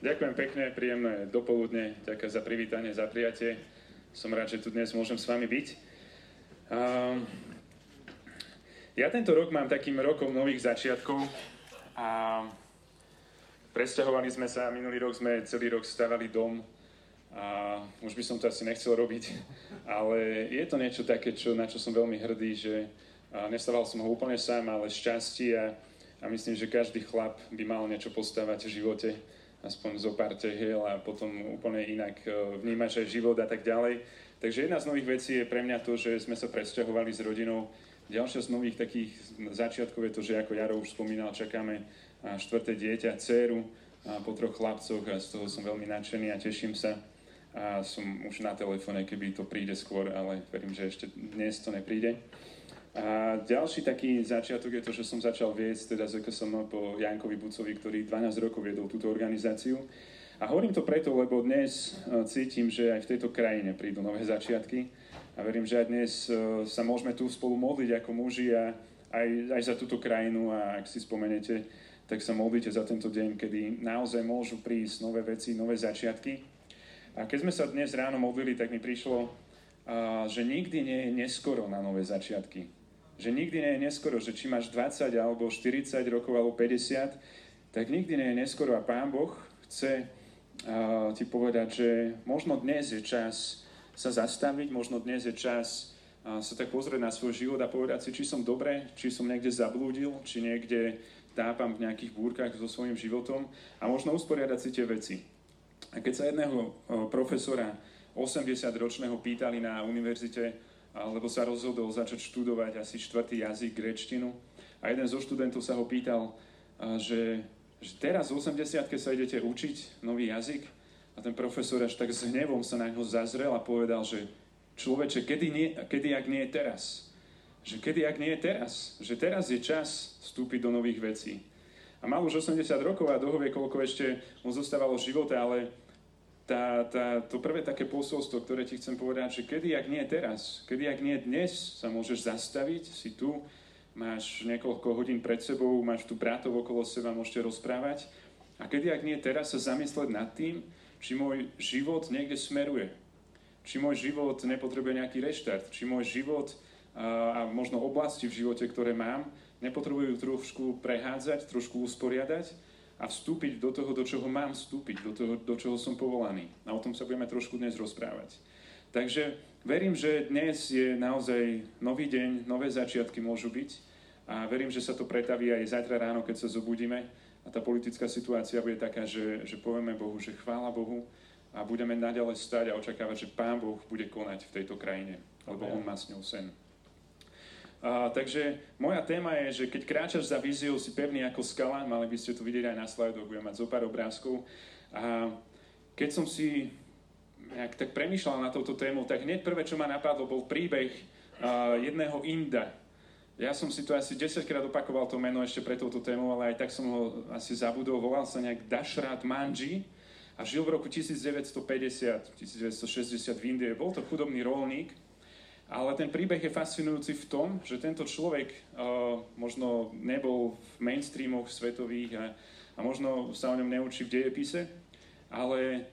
Ďakujem pekne, príjemné dopoludne, ďakujem za privítanie, za prijatie. Som rád, že tu dnes môžem s vami byť. Um, ja tento rok mám takým rokom nových začiatkov a presťahovali sme sa, minulý rok sme celý rok stavali dom a už by som to asi nechcel robiť, ale je to niečo také, čo, na čo som veľmi hrdý, že nestával som ho úplne sám, ale šťastí a, a myslím, že každý chlap by mal niečo postavať v živote aspoň zo pár tehiel a potom úplne inak e, vnímať aj život a tak ďalej. Takže jedna z nových vecí je pre mňa to, že sme sa presťahovali s rodinou. Ďalšia z nových takých začiatkov je to, že ako Jaro už spomínal, čakáme štvrté dieťa, dceru po troch chlapcoch a z toho som veľmi nadšený a teším sa. A som už na telefóne, keby to príde skôr, ale verím, že ešte dnes to nepríde. A ďalší taký začiatok je to, že som začal viesť teda z po Jankovi Bucovi, ktorý 12 rokov viedol túto organizáciu. A hovorím to preto, lebo dnes e, cítim, že aj v tejto krajine prídu nové začiatky. A verím, že aj dnes e, sa môžeme tu spolu modliť ako muži a aj, aj za túto krajinu. A ak si spomenete, tak sa modlite za tento deň, kedy naozaj môžu prísť nové veci, nové začiatky. A keď sme sa dnes ráno modlili, tak mi prišlo, že nikdy nie je neskoro na nové začiatky že nikdy nie je neskoro, že či máš 20 alebo 40 rokov alebo 50, tak nikdy nie je neskoro a Pán Boh chce uh, ti povedať, že možno dnes je čas sa zastaviť, možno dnes je čas uh, sa tak pozrieť na svoj život a povedať si, či som dobre, či som niekde zablúdil, či niekde tápam v nejakých búrkach so svojím životom a možno usporiadať si tie veci. A keď sa jedného profesora 80-ročného pýtali na univerzite, lebo sa rozhodol začať študovať asi štvrtý jazyk, grečtinu. A jeden zo študentov sa ho pýtal, že, že teraz v 80 sa idete učiť nový jazyk? A ten profesor až tak s hnevom sa na ňo zazrel a povedal, že človeče, kedy, nie, kedy ak nie je teraz? Že kedy ak nie je teraz? Že teraz je čas vstúpiť do nových vecí. A mal už 80 rokov a dohovie, koľko ešte mu zostávalo života, ale tá, tá, to prvé také posolstvo, ktoré ti chcem povedať, že kedy, ak nie teraz, kedy, ak nie dnes, sa môžeš zastaviť, si tu, máš niekoľko hodín pred sebou, máš tu bratov okolo seba, môžete rozprávať. A kedy, ak nie teraz, sa zamyslieť nad tým, či môj život niekde smeruje. Či môj život nepotrebuje nejaký reštart. Či môj život a, možno oblasti v živote, ktoré mám, nepotrebujú trošku prehádzať, trošku usporiadať a vstúpiť do toho, do čoho mám vstúpiť, do toho, do čoho som povolaný. A o tom sa budeme trošku dnes rozprávať. Takže verím, že dnes je naozaj nový deň, nové začiatky môžu byť a verím, že sa to pretaví aj zajtra ráno, keď sa zobudíme a tá politická situácia bude taká, že, že povieme Bohu, že chvála Bohu a budeme naďalej stať a očakávať, že Pán Boh bude konať v tejto krajine, lebo On má s ňou sen. A, takže moja téma je, že keď kráčaš za víziou, si pevný ako skala, mali by ste to vidieť aj na slajdoch, budem mať zo pár obrázkov. A keď som si nejak tak premýšľal na touto tému, tak hneď prvé, čo ma napadlo, bol príbeh uh, jedného Inda. Ja som si to asi 10 krát opakoval to meno ešte pre touto tému, ale aj tak som ho asi zabudol. Volal sa nejak Dashrat Manji a žil v roku 1950, 1960 v Indii. Bol to chudobný rolník, ale ten príbeh je fascinujúci v tom, že tento človek uh, možno nebol v mainstreamoch svetových a, a možno sa o ňom neučí v dejepise, ale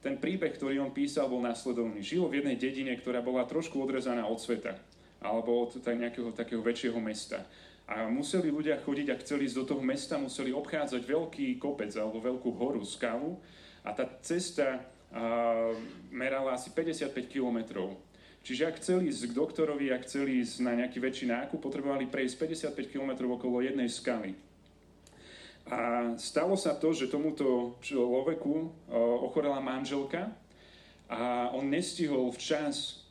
ten príbeh, ktorý on písal, bol následovný. Žil v jednej dedine, ktorá bola trošku odrezaná od sveta, alebo od tak nejakého takého väčšieho mesta. A museli ľudia chodiť a chceli ísť do toho mesta, museli obchádzať veľký kopec alebo veľkú horu, skalu a tá cesta uh, merala asi 55 kilometrov. Čiže ak chceli ísť k doktorovi, ak chceli ísť na nejaký väčší nákup, potrebovali prejsť 55 km okolo jednej skaly. A stalo sa to, že tomuto človeku ochorela manželka a on nestihol včas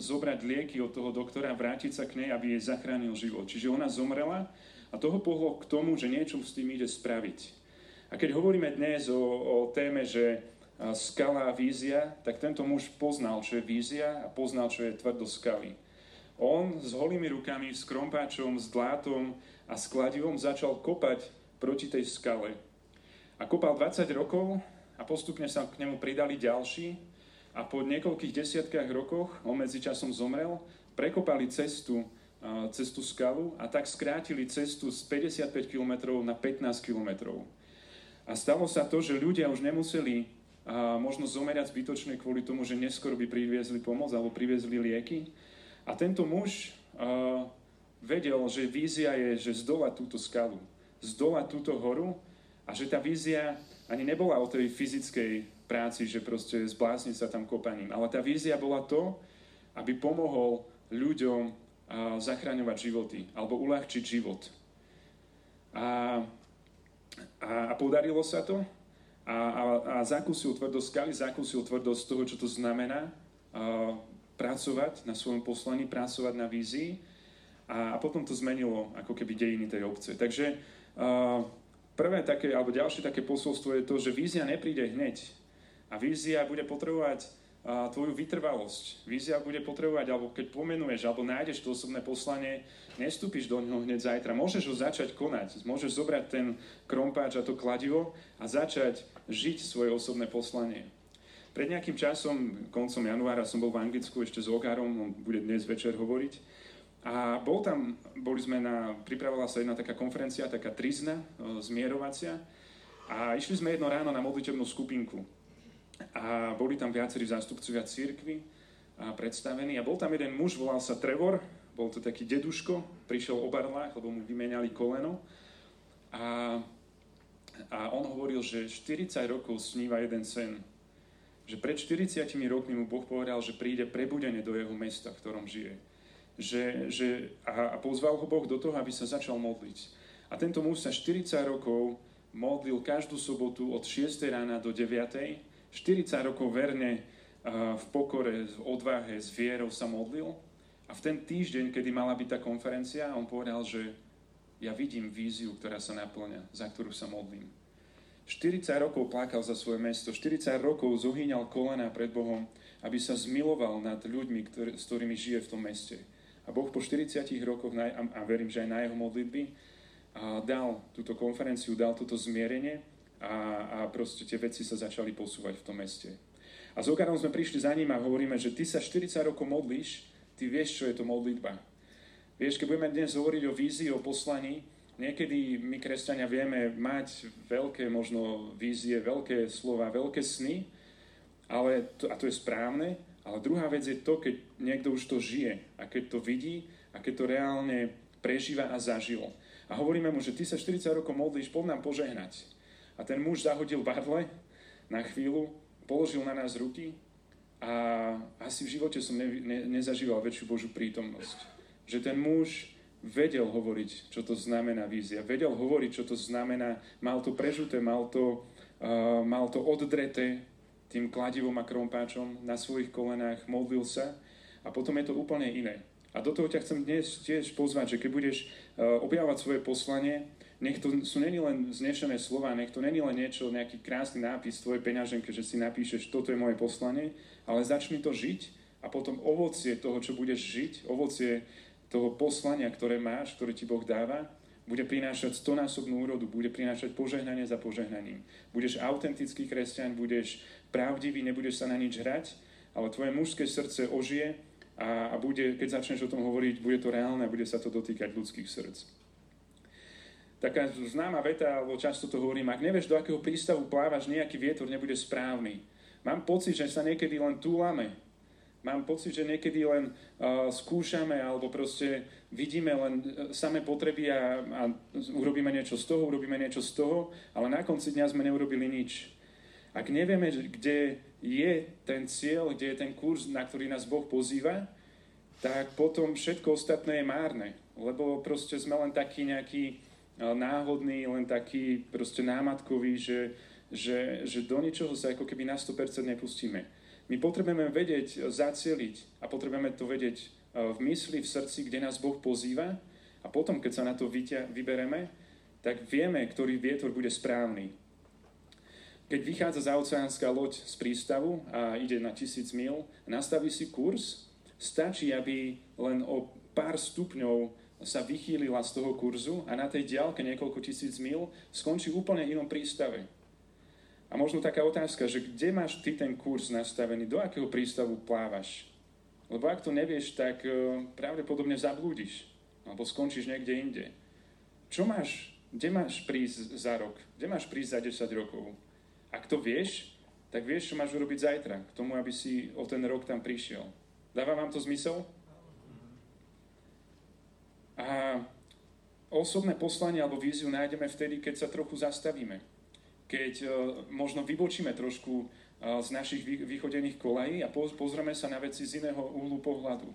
zobrať lieky od toho doktora, vrátiť sa k nej, aby jej zachránil život. Čiže ona zomrela a toho pohlo k tomu, že niečo s tým ide spraviť. A keď hovoríme dnes o, o téme, že skala a vízia, tak tento muž poznal, čo je vízia a poznal, čo je tvrdo skaly. On s holými rukami, s krompáčom, s dlátom a s kladivom začal kopať proti tej skale. A kopal 20 rokov a postupne sa k nemu pridali ďalší a po niekoľkých desiatkách rokoch, on medzičasom zomrel, prekopali cestu, cestu skalu a tak skrátili cestu z 55 km na 15 km. A stalo sa to, že ľudia už nemuseli a možno zomerať zbytočne kvôli tomu, že neskôr by priviezli pomoc alebo priviezli lieky. A tento muž a, vedel, že vízia je, že zdolať túto skalu, zdolať túto horu a že tá vízia ani nebola o tej fyzickej práci, že proste zblázni sa tam kopaním, ale tá vízia bola to, aby pomohol ľuďom zachraňovať životy alebo uľahčiť život. A, a, a podarilo sa to a, a, a zakúsil tvrdosť skaly, zakúsil tvrdosť toho, čo to znamená a, pracovať na svojom poslaní, pracovať na vízii a, a potom to zmenilo ako keby dejiny tej obce. Takže a, prvé také, alebo ďalšie také posolstvo je to, že vízia nepríde hneď. A vízia bude potrebovať a tvoju vytrvalosť. Vízia bude potrebovať, alebo keď pomenuješ, alebo nájdeš to osobné poslanie, nestúpiš do ňoho hneď zajtra. Môžeš ho začať konať. Môžeš zobrať ten krompáč a to kladivo a začať žiť svoje osobné poslanie. Pred nejakým časom, koncom januára, som bol v Anglicku ešte s Ogarom, on bude dnes večer hovoriť. A bol tam, boli sme na, pripravila sa jedna taká konferencia, taká trizna, e, zmierovacia. A išli sme jedno ráno na modlitebnú skupinku. A boli tam viacerí zástupcovia církvy a predstavení. A bol tam jeden muž, volal sa Trevor, bol to taký deduško, prišiel o barlách, lebo mu vymenali koleno. A, a on hovoril, že 40 rokov sníva jeden sen. Že pred 40 rokmi mu Boh povedal, že príde prebudenie do jeho mesta, v ktorom žije. Že, že, a, a pozval ho Boh do toho, aby sa začal modliť. A tento muž sa 40 rokov modlil každú sobotu od 6 rána do 9 40 rokov verne v pokore, v odvahe, s vierou sa modlil. A v ten týždeň, kedy mala byť tá konferencia, on povedal, že ja vidím víziu, ktorá sa naplňa, za ktorú sa modlím. 40 rokov plakal za svoje mesto, 40 rokov zohýňal kolena pred Bohom, aby sa zmiloval nad ľuďmi, ktorý, s ktorými žije v tom meste. A Boh po 40 rokoch, a, verím, že aj na jeho modlitby, a dal túto konferenciu, dal toto zmierenie a, a proste tie veci sa začali posúvať v tom meste. A s Okarom sme prišli za ním a hovoríme, že ty sa 40 rokov modlíš, ty vieš, čo je to modlitba. Vieš, keď budeme dnes hovoriť o vízii, o poslaní, niekedy my, kresťania, vieme mať veľké možno vízie, veľké slova, veľké sny, ale to, a to je správne, ale druhá vec je to, keď niekto už to žije a keď to vidí a keď to reálne prežíva a zažil. A hovoríme mu, že ty sa 40 rokov modlíš, poď nám požehnať. A ten muž zahodil barle na chvíľu, položil na nás ruky a asi v živote som ne, ne, nezažíval väčšiu Božú prítomnosť. Že ten muž vedel hovoriť, čo to znamená vízia. Vedel hovoriť, čo to znamená. Mal to prežuté, mal to, uh, mal to oddreté tým kladivom a krompáčom na svojich kolenách, modlil sa a potom je to úplne iné. A do toho ťa chcem dnes tiež pozvať, že keď budeš uh, objavovať svoje poslanie, nech to sú není len znešené slova, nech to není len niečo, nejaký krásny nápis v tvojej peňaženke, že si napíšeš, toto je moje poslanie, ale začni to žiť a potom ovocie toho, čo budeš žiť, ovocie toho poslania, ktoré máš, ktoré ti Boh dáva, bude prinášať stonásobnú úrodu, bude prinášať požehnanie za požehnaním. Budeš autentický kresťan, budeš pravdivý, nebudeš sa na nič hrať, ale tvoje mužské srdce ožije a, a bude, keď začneš o tom hovoriť, bude to reálne a bude sa to dotýkať ľudských srdc taká známa veta, alebo často to hovorím, ak nevieš, do akého prístavu plávaš, nejaký vietor nebude správny. Mám pocit, že sa niekedy len túlame. Mám pocit, že niekedy len uh, skúšame, alebo proste vidíme len uh, samé potreby a, a urobíme niečo z toho, urobíme niečo z toho, ale na konci dňa sme neurobili nič. Ak nevieme, kde je ten cieľ, kde je ten kurz, na ktorý nás Boh pozýva, tak potom všetko ostatné je márne. Lebo proste sme len takí nejakí náhodný, len taký proste námatkový, že, že, že do ničoho sa ako keby na 100% nepustíme. My potrebujeme vedieť, zacieliť a potrebujeme to vedieť e, v mysli, v srdci, kde nás Boh pozýva a potom, keď sa na to vybereme, tak vieme, ktorý vietor bude správny. Keď vychádza za oceánska loď z prístavu a ide na tisíc mil, nastaví si kurz, stačí, aby len o pár stupňov sa vychýlila z toho kurzu a na tej diálke niekoľko tisíc mil skončí úplne inom prístave. A možno taká otázka, že kde máš ty ten kurz nastavený, do akého prístavu plávaš? Lebo ak to nevieš, tak uh, pravdepodobne zablúdiš, alebo skončíš niekde inde. Čo máš kde máš prísť za rok, kde máš prísť za 10 rokov. Ak to vieš, tak vieš, čo máš urobiť zajtra, k tomu, aby si o ten rok tam prišiel. Dáva vám to zmysel? A osobné poslanie alebo víziu nájdeme vtedy, keď sa trochu zastavíme. Keď uh, možno vybočíme trošku uh, z našich vychodených kolají a pozrieme sa na veci z iného uhlu pohľadu.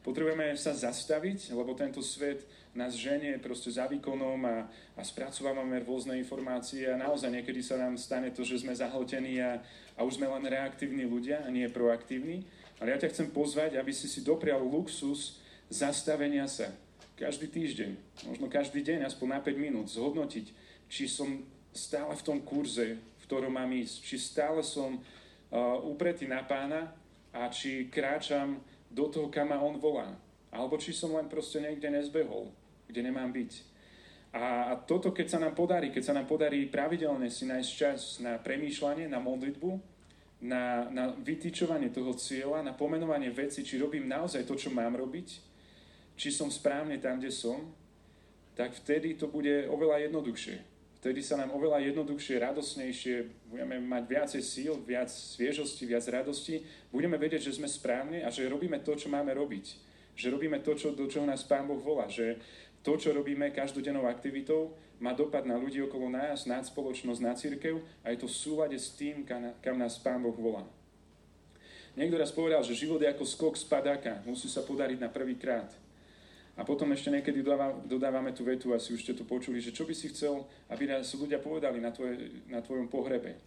Potrebujeme sa zastaviť, lebo tento svet nás ženie proste za výkonom a, a spracovávame rôzne informácie a naozaj niekedy sa nám stane to, že sme zahltení a, a už sme len reaktívni ľudia a nie proaktívni. Ale ja ťa chcem pozvať, aby si si doprial luxus zastavenia sa. Každý týždeň, možno každý deň, aspoň na 5 minút, zhodnotiť, či som stále v tom kurze, v ktorom mám ísť, či stále som uh, upretý na pána a či kráčam do toho, kam ma on volá. Alebo či som len proste niekde nezbehol, kde nemám byť. A, a toto, keď sa nám podarí, keď sa nám podarí pravidelne si nájsť čas na premýšľanie, na modlitbu, na, na vytýčovanie toho cieľa, na pomenovanie veci, či robím naozaj to, čo mám robiť, či som správne tam, kde som, tak vtedy to bude oveľa jednoduchšie. Vtedy sa nám oveľa jednoduchšie, radosnejšie, budeme mať viacej síl, viac sviežosti, viac radosti, budeme vedieť, že sme správne a že robíme to, čo máme robiť. Že robíme to, čo, do čoho nás Pán Boh volá. Že to, čo robíme každodennou aktivitou, má dopad na ľudí okolo nás, na spoločnosť, na církev a je to v súlade s tým, kam, nás Pán Boh volá. Niekto raz povedal, že život je ako skok z padáka, musí sa podariť na prvý krát. A potom ešte niekedy dodávame tú vetu, asi už ste to počuli, že čo by si chcel, aby nás ľudia povedali na, tvoje, na tvojom pohrebe.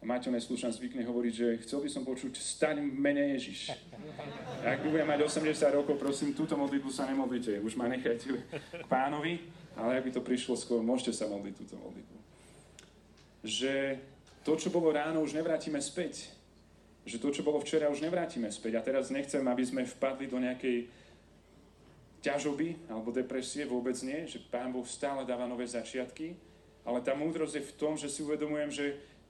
A Maťo Neslušan zvykne hovoriť, že chcel by som počuť, staň v mene Ježiš. Ak budem mať 80 rokov, prosím, túto modlitbu sa nemodlite, už ma nechajte k pánovi, ale ak by to prišlo skôr, môžete sa modliť túto modlitbu. Že to, čo bolo ráno, už nevrátime späť. Že to, čo bolo včera, už nevrátime späť. A teraz nechcem, aby sme vpadli do nejakej ťažoby alebo depresie, vôbec nie, že Pán Boh stále dáva nové začiatky, ale tá múdrosť je v tom, že si uvedomujem, že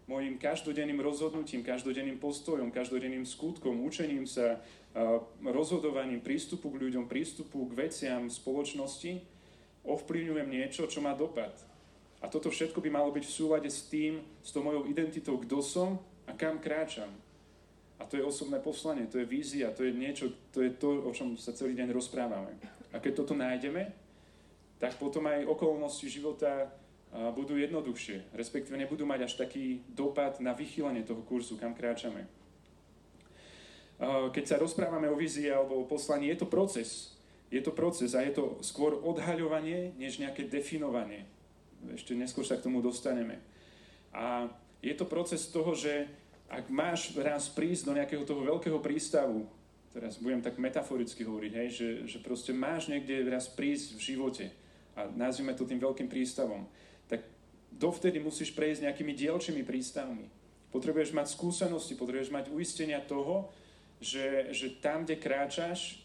môjim každodenným rozhodnutím, každodenným postojom, každodenným skutkom, učením sa, rozhodovaním, prístupu k ľuďom, prístupu k veciam spoločnosti, ovplyvňujem niečo, čo má dopad. A toto všetko by malo byť v súlade s tým, s tou mojou identitou, kto som a kam kráčam. A to je osobné poslanie, to je vízia, to je niečo, to je to, o čom sa celý deň rozprávame. A keď toto nájdeme, tak potom aj okolnosti života budú jednoduchšie, respektíve nebudú mať až taký dopad na vychýlenie toho kurzu, kam kráčame. Keď sa rozprávame o vízii alebo o poslaní, je to proces. Je to proces a je to skôr odhaľovanie, než nejaké definovanie. Ešte neskôr sa k tomu dostaneme. A je to proces toho, že ak máš raz prísť do nejakého toho veľkého prístavu, teraz budem tak metaforicky hovoriť, hej, že, že proste máš niekde raz prísť v živote a nazvime to tým veľkým prístavom, tak dovtedy musíš prejsť nejakými dielčími prístavmi. Potrebuješ mať skúsenosti, potrebuješ mať uistenia toho, že, že tam, kde kráčaš,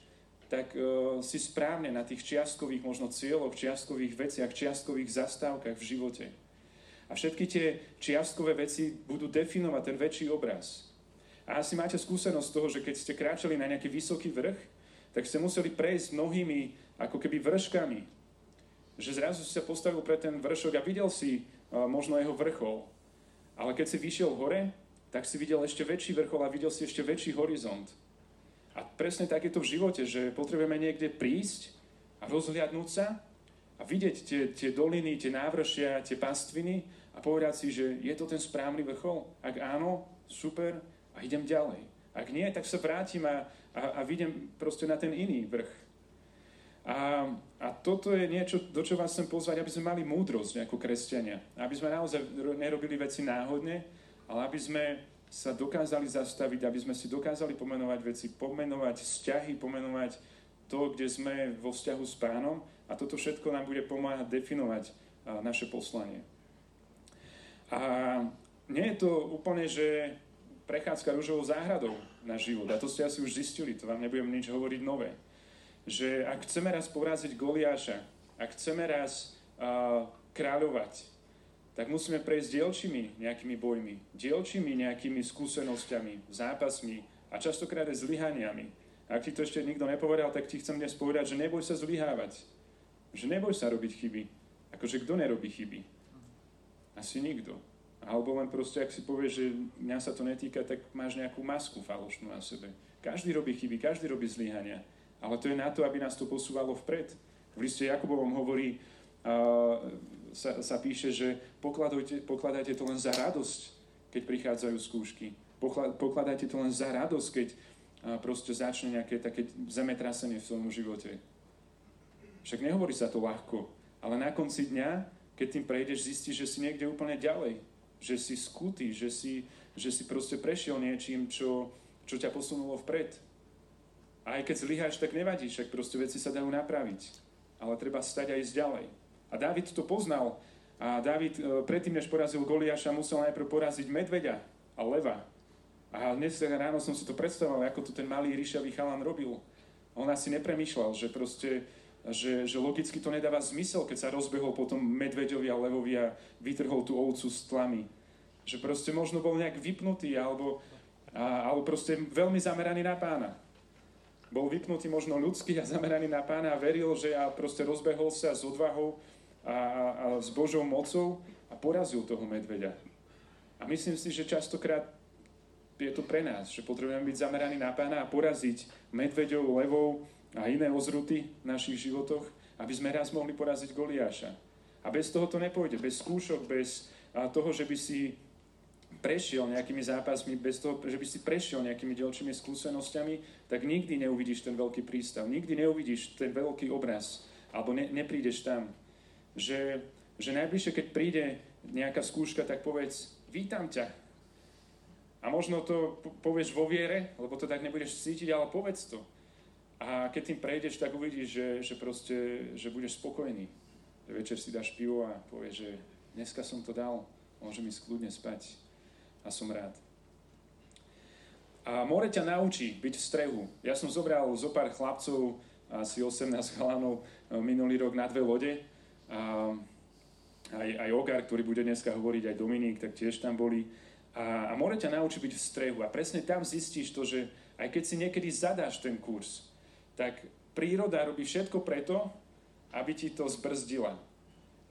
tak uh, si správne na tých čiastkových možno cieľoch, čiastkových veciach, čiastkových zastávkach v živote. A všetky tie čiastkové veci budú definovať ten väčší obraz. A asi máte skúsenosť z toho, že keď ste kráčali na nejaký vysoký vrch, tak ste museli prejsť mnohými ako keby vrškami. Že zrazu si sa postavil pre ten vršok a videl si uh, možno jeho vrchol. Ale keď si vyšiel hore, tak si videl ešte väčší vrchol a videl si ešte väčší horizont. A presne tak je to v živote, že potrebujeme niekde prísť a rozhliadnúť sa a vidieť tie, tie doliny, tie návršia, tie pastviny a povedať si, že je to ten správny vrchol. Ak áno, super, a idem ďalej. Ak nie, tak sa vrátim a, a, a vidím proste na ten iný vrch. A, a toto je niečo, do čo vás chcem pozvať, aby sme mali múdrosť ako kresťania. Aby sme naozaj nerobili veci náhodne, ale aby sme sa dokázali zastaviť, aby sme si dokázali pomenovať veci, pomenovať vzťahy, pomenovať to, kde sme vo vzťahu s pánom a toto všetko nám bude pomáhať definovať naše poslanie. A nie je to úplne, že prechádzka rúžovou záhradou na život. A to ste asi už zistili, to vám nebudem nič hovoriť nové. Že ak chceme raz poraziť Goliáša, ak chceme raz uh, kráľovať, tak musíme prejsť dielčími nejakými bojmi, dielčími nejakými skúsenosťami, zápasmi a častokrát aj zlyhaniami. Ak ti to ešte nikto nepovedal, tak ti chcem dnes povedať, že neboj sa zlyhávať. Že neboj sa robiť chyby. Akože kto nerobí chyby? Asi nikto. Alebo len proste, ak si povieš, že mňa sa to netýka, tak máš nejakú masku falošnú na sebe. Každý robí chyby, každý robí zlyhania. Ale to je na to, aby nás to posúvalo vpred. V liste Jakubovom hovorí, uh, sa, sa píše, že pokladajte, to len za radosť, keď prichádzajú skúšky. Pokladajte to len za radosť, keď uh, proste začne nejaké také zemetrasenie v svojom živote. Však nehovorí sa to ľahko, ale na konci dňa, keď tým prejdeš, zistíš, že si niekde úplne ďalej. Že si skutý, že si, že si proste prešiel niečím, čo, čo ťa posunulo vpred. A aj keď zlyháš, tak nevadí, však proste veci sa dajú napraviť. Ale treba stať a ísť ďalej. A David to poznal. A David e, predtým, než porazil Goliáša, musel najprv poraziť medveďa a leva. A dnes ráno som si to predstavoval, ako to ten malý ríšavý chalan robil. On asi nepremýšľal, že proste že, že logicky to nedáva zmysel, keď sa rozbehol potom medveďovi a levovi a vytrhol tú ovcu s tlami. Že proste možno bol nejak vypnutý alebo, a, alebo proste veľmi zameraný na pána. Bol vypnutý možno ľudský a zameraný na pána a veril, že a proste rozbehol sa s odvahou a, a, a s Božou mocou a porazil toho medveďa. A myslím si, že častokrát je to pre nás, že potrebujeme byť zameraní na pána a poraziť medveďov, levou, a iné ozruty v našich životoch, aby sme raz mohli poraziť Goliáša. A bez toho to nepôjde, bez skúšok, bez toho, že by si prešiel nejakými zápasmi, bez toho, že by si prešiel nejakými ďalšími skúsenosťami, tak nikdy neuvidíš ten veľký prístav, nikdy neuvidíš ten veľký obraz, alebo ne, neprídeš tam. Že, že najbližšie, keď príde nejaká skúška, tak povedz, vítam ťa. A možno to povieš vo viere, lebo to tak nebudeš cítiť, ale povedz to. A keď tým prejdeš, tak uvidíš, že, že proste, že budeš spokojný. Že večer si dáš pivo a povieš, že dneska som to dal, môžem ísť kľudne spať a som rád. A more ťa naučí byť v strehu. Ja som zobral zo pár chlapcov, asi 18 chalanov minulý rok na dve lode. A aj, aj Ogar, ktorý bude dneska hovoriť, aj Dominik, tak tiež tam boli. A, a more ťa naučí byť v strehu. A presne tam zistíš to, že aj keď si niekedy zadáš ten kurz, tak príroda robí všetko preto, aby ti to zbrzdila.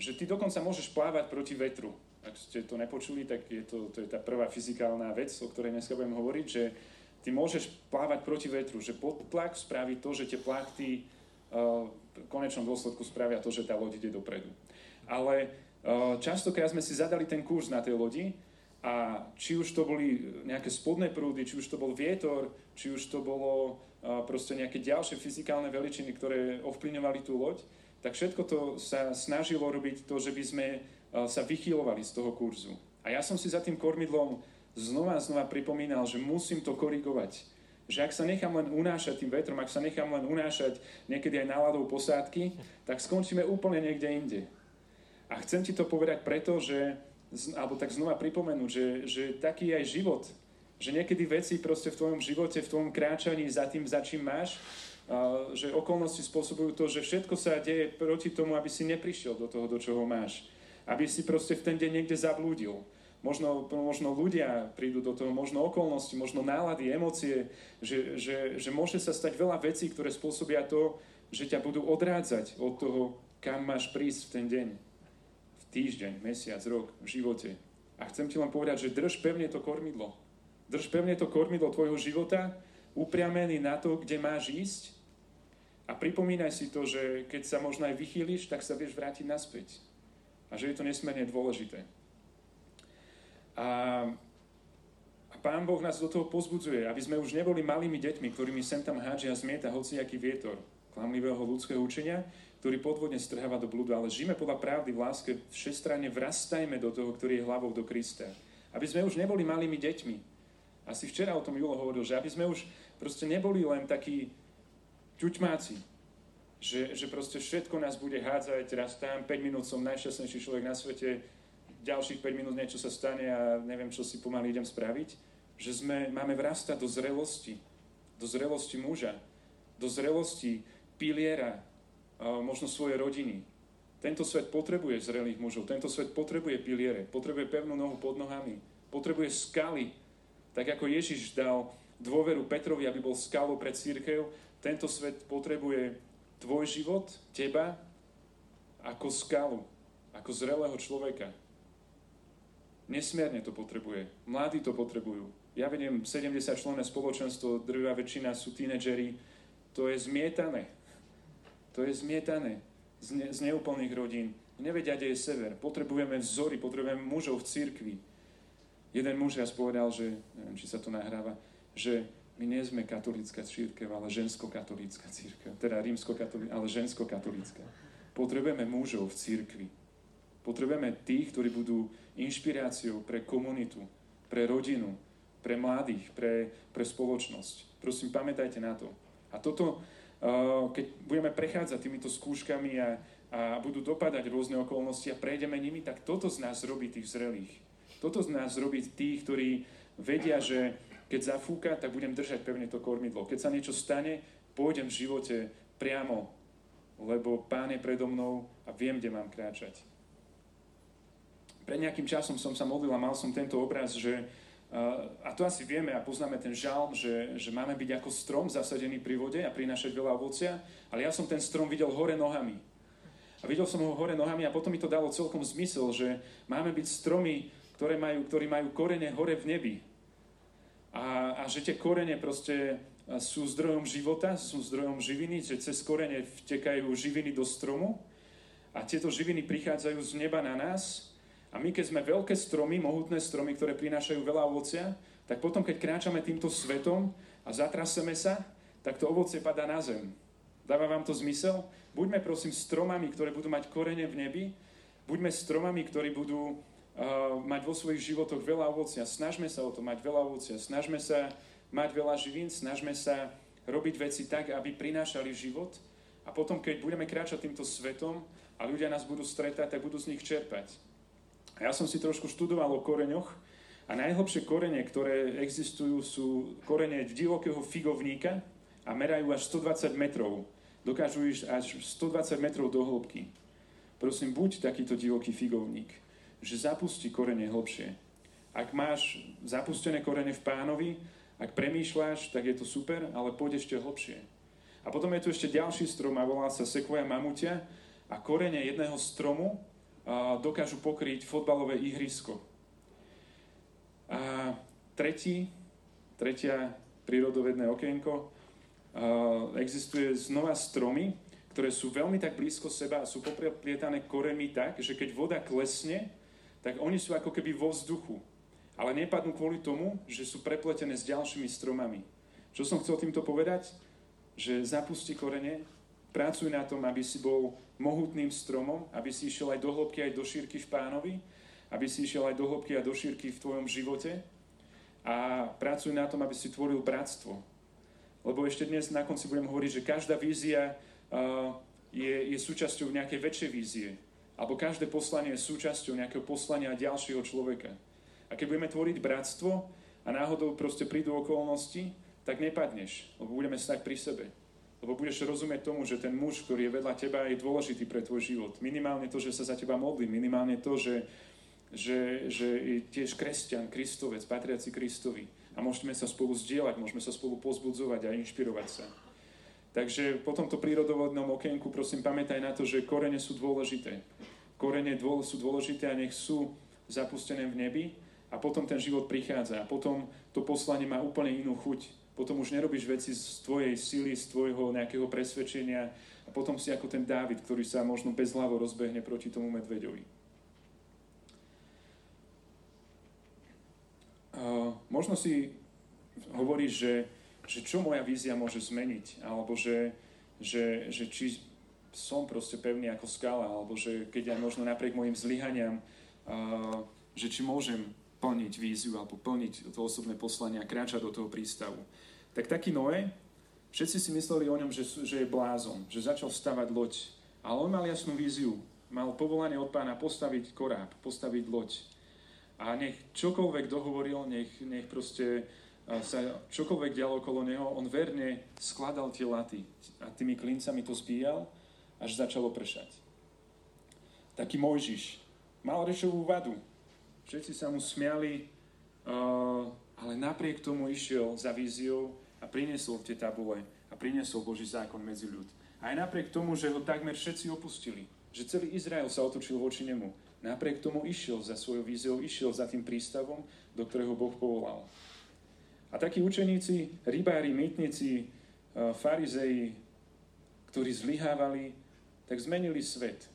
Že ty dokonca môžeš plávať proti vetru. Ak ste to nepočuli, tak je to, to je tá prvá fyzikálna vec, o ktorej dneska budem hovoriť, že ty môžeš plávať proti vetru, že podtlak spraví to, že tie plachty uh, v konečnom dôsledku spravia to, že tá loď ide dopredu. Ale uh, častokrát sme si zadali ten kurz na tej lodi a či už to boli nejaké spodné prúdy, či už to bol vietor, či už to bolo proste nejaké ďalšie fyzikálne veličiny, ktoré ovplyvňovali tú loď, tak všetko to sa snažilo robiť to, že by sme sa vychylovali z toho kurzu. A ja som si za tým kormidlom znova a znova pripomínal, že musím to korigovať. Že ak sa nechám len unášať tým vetrom, ak sa nechám len unášať niekedy aj náladou posádky, tak skončíme úplne niekde inde. A chcem ti to povedať preto, že, alebo tak znova pripomenúť, že, že taký je aj život že niekedy veci proste v tvojom živote, v tvojom kráčaní za tým, za čím máš, že okolnosti spôsobujú to, že všetko sa deje proti tomu, aby si neprišiel do toho, do čoho máš. Aby si proste v ten deň niekde zablúdil. Možno, možno ľudia prídu do toho, možno okolnosti, možno nálady, emócie, že, že, že môže sa stať veľa vecí, ktoré spôsobia to, že ťa budú odrádzať od toho, kam máš prísť v ten deň. Týždeň, mesiac, rok, v živote. A chcem ti len povedať, že drž pevne to kormidlo Drž pevne to kormidlo tvojho života, upriamený na to, kde máš ísť a pripomínaj si to, že keď sa možno aj vychýliš, tak sa vieš vrátiť naspäť. A že je to nesmierne dôležité. A, a Pán Boh nás do toho pozbudzuje, aby sme už neboli malými deťmi, ktorými sem tam hádže a zmieta hociaký vietor klamlivého ľudského učenia, ktorý podvodne strháva do blúdu, ale žijeme podľa pravdy v láske, všestranne vrastajme do toho, ktorý je hlavou do Krista. Aby sme už neboli malými deťmi, asi včera o tom Julo hovoril, že aby sme už proste neboli len takí ťuťmáci, že, že proste všetko nás bude hádzať, raz tam, 5 minút som najšťastnejší človek na svete, ďalších 5 minút niečo sa stane a neviem, čo si pomaly idem spraviť. Že sme, máme vrastať do zrelosti, do zrelosti muža, do zrelosti piliera, možno svojej rodiny. Tento svet potrebuje zrelých mužov, tento svet potrebuje piliere, potrebuje pevnú nohu pod nohami, potrebuje skaly, tak ako Ježiš dal dôveru Petrovi, aby bol skalou pred církev, tento svet potrebuje tvoj život, teba, ako skalu. ako zrelého človeka. Nesmierne to potrebuje. Mladí to potrebujú. Ja vediem 70 členné spoločenstvo, drvá väčšina sú tínedžeri. To je zmietané. To je zmietané z, ne, z neúplných rodín. Nevedia, kde je sever. Potrebujeme vzory, potrebujeme mužov v cirkvi. Jeden muž raz povedal, že, neviem, či sa to nahráva, že my nie sme katolická církev, ale žensko-katolická církev. Teda rímsko-katolická, ale žensko-katolická. Potrebujeme mužov v církvi. Potrebujeme tých, ktorí budú inšpiráciou pre komunitu, pre rodinu, pre mladých, pre, pre spoločnosť. Prosím, pamätajte na to. A toto, keď budeme prechádzať týmito skúškami a, a budú dopadať rôzne okolnosti a prejdeme nimi, tak toto z nás robí tých zrelých. Toto z nás robí tých, ktorí vedia, že keď zafúka, tak budem držať pevne to kormidlo. Keď sa niečo stane, pôjdem v živote priamo, lebo Pán je predo mnou a viem, kde mám kráčať. Pred nejakým časom som sa modlil a mal som tento obraz, že a to asi vieme a poznáme ten žalm, že, že máme byť ako strom zasadený pri vode a prinašať veľa ovocia, ale ja som ten strom videl hore nohami. A videl som ho hore nohami a potom mi to dalo celkom zmysel, že máme byť stromy, ktoré majú, ktorí majú korene hore v nebi a, a že tie korene proste sú zdrojom života, sú zdrojom živiny, že cez korene vtekajú živiny do stromu a tieto živiny prichádzajú z neba na nás a my keď sme veľké stromy, mohutné stromy, ktoré prinášajú veľa ovocia, tak potom keď kráčame týmto svetom a zatraseme sa, tak to ovocie padá na zem. Dáva vám to zmysel? Buďme prosím stromami, ktoré budú mať korene v nebi, buďme stromami, ktorí budú uh, mať vo svojich životoch veľa ovocia. Snažme sa o to mať veľa ovocia. Snažme sa mať veľa živín. Snažme sa robiť veci tak, aby prinášali život. A potom, keď budeme kráčať týmto svetom a ľudia nás budú stretať, tak budú z nich čerpať. Ja som si trošku študoval o koreňoch a najhlbšie korene, ktoré existujú, sú korene divokého figovníka a merajú až 120 metrov. Dokážu ísť až 120 metrov do hĺbky. Prosím, buď takýto divoký figovník že zapustí korene hlbšie. Ak máš zapustené korene v pánovi, ak premýšľaš, tak je to super, ale poď ešte hlbšie. A potom je tu ešte ďalší strom a volá sa sekvoja mamutia a korene jedného stromu dokážu pokryť fotbalové ihrisko. A tretí, tretia prírodovedné okienko, existuje znova stromy, ktoré sú veľmi tak blízko seba a sú poprietané koremi tak, že keď voda klesne, tak oni sú ako keby vo vzduchu. Ale nepadnú kvôli tomu, že sú prepletené s ďalšími stromami. Čo som chcel týmto povedať? Že zapusti korene, pracuj na tom, aby si bol mohutným stromom, aby si išiel aj do hĺbky, aj do šírky v pánovi, aby si išiel aj do hĺbky a do šírky v tvojom živote a pracuj na tom, aby si tvoril bratstvo. Lebo ešte dnes na konci budem hovoriť, že každá vízia uh, je, je súčasťou nejakej väčšej vízie. Alebo každé poslanie je súčasťou nejakého poslania ďalšieho človeka. A keď budeme tvoriť bratstvo a náhodou proste prídu okolnosti, tak nepadneš, lebo budeme stať pri sebe. Lebo budeš rozumieť tomu, že ten muž, ktorý je vedľa teba, je dôležitý pre tvoj život. Minimálne to, že sa za teba modlí, minimálne to, že, že, že je tiež kresťan, kristovec, patriaci Kristovi. A môžeme sa spolu zdieľať, môžeme sa spolu pozbudzovať a inšpirovať sa. Takže po tomto prírodovodnom okienku prosím pamätaj na to, že korene sú dôležité. Korene sú dôležité a nech sú zapustené v nebi a potom ten život prichádza. A potom to poslanie má úplne inú chuť. Potom už nerobíš veci z tvojej sily, z tvojho nejakého presvedčenia a potom si ako ten Dávid, ktorý sa možno bezhlavo rozbehne proti tomu medveďovi. Možno si hovoríš, že že čo moja vízia môže zmeniť, alebo že, že, že či som proste pevný ako skala, alebo že keď aj možno napriek mojim zlyhaniam, že či môžem plniť víziu alebo plniť to osobné poslanie a kráčať do toho prístavu. Tak taký Noé, všetci si mysleli o ňom, že, že je blázon, že začal stavať loď. Ale on mal jasnú víziu. Mal povolanie od pána postaviť koráb, postaviť loď. A nech čokoľvek dohovoril, nech, nech proste sa čokoľvek dialo okolo neho, on verne skladal tie laty a tými klincami to zbíjal, až začalo pršať. Taký Mojžiš mal rečovú vadu. Všetci sa mu smiali, ale napriek tomu išiel za víziou a priniesol tie tabule a priniesol Boží zákon medzi ľud. Aj napriek tomu, že ho takmer všetci opustili. že celý Izrael sa otočil voči nemu. Napriek tomu išiel za svojou víziou, išiel za tým prístavom, do ktorého Boh povolal. A takí učeníci, rybári, mýtnici, e, farizeji, ktorí zlyhávali, tak zmenili svet.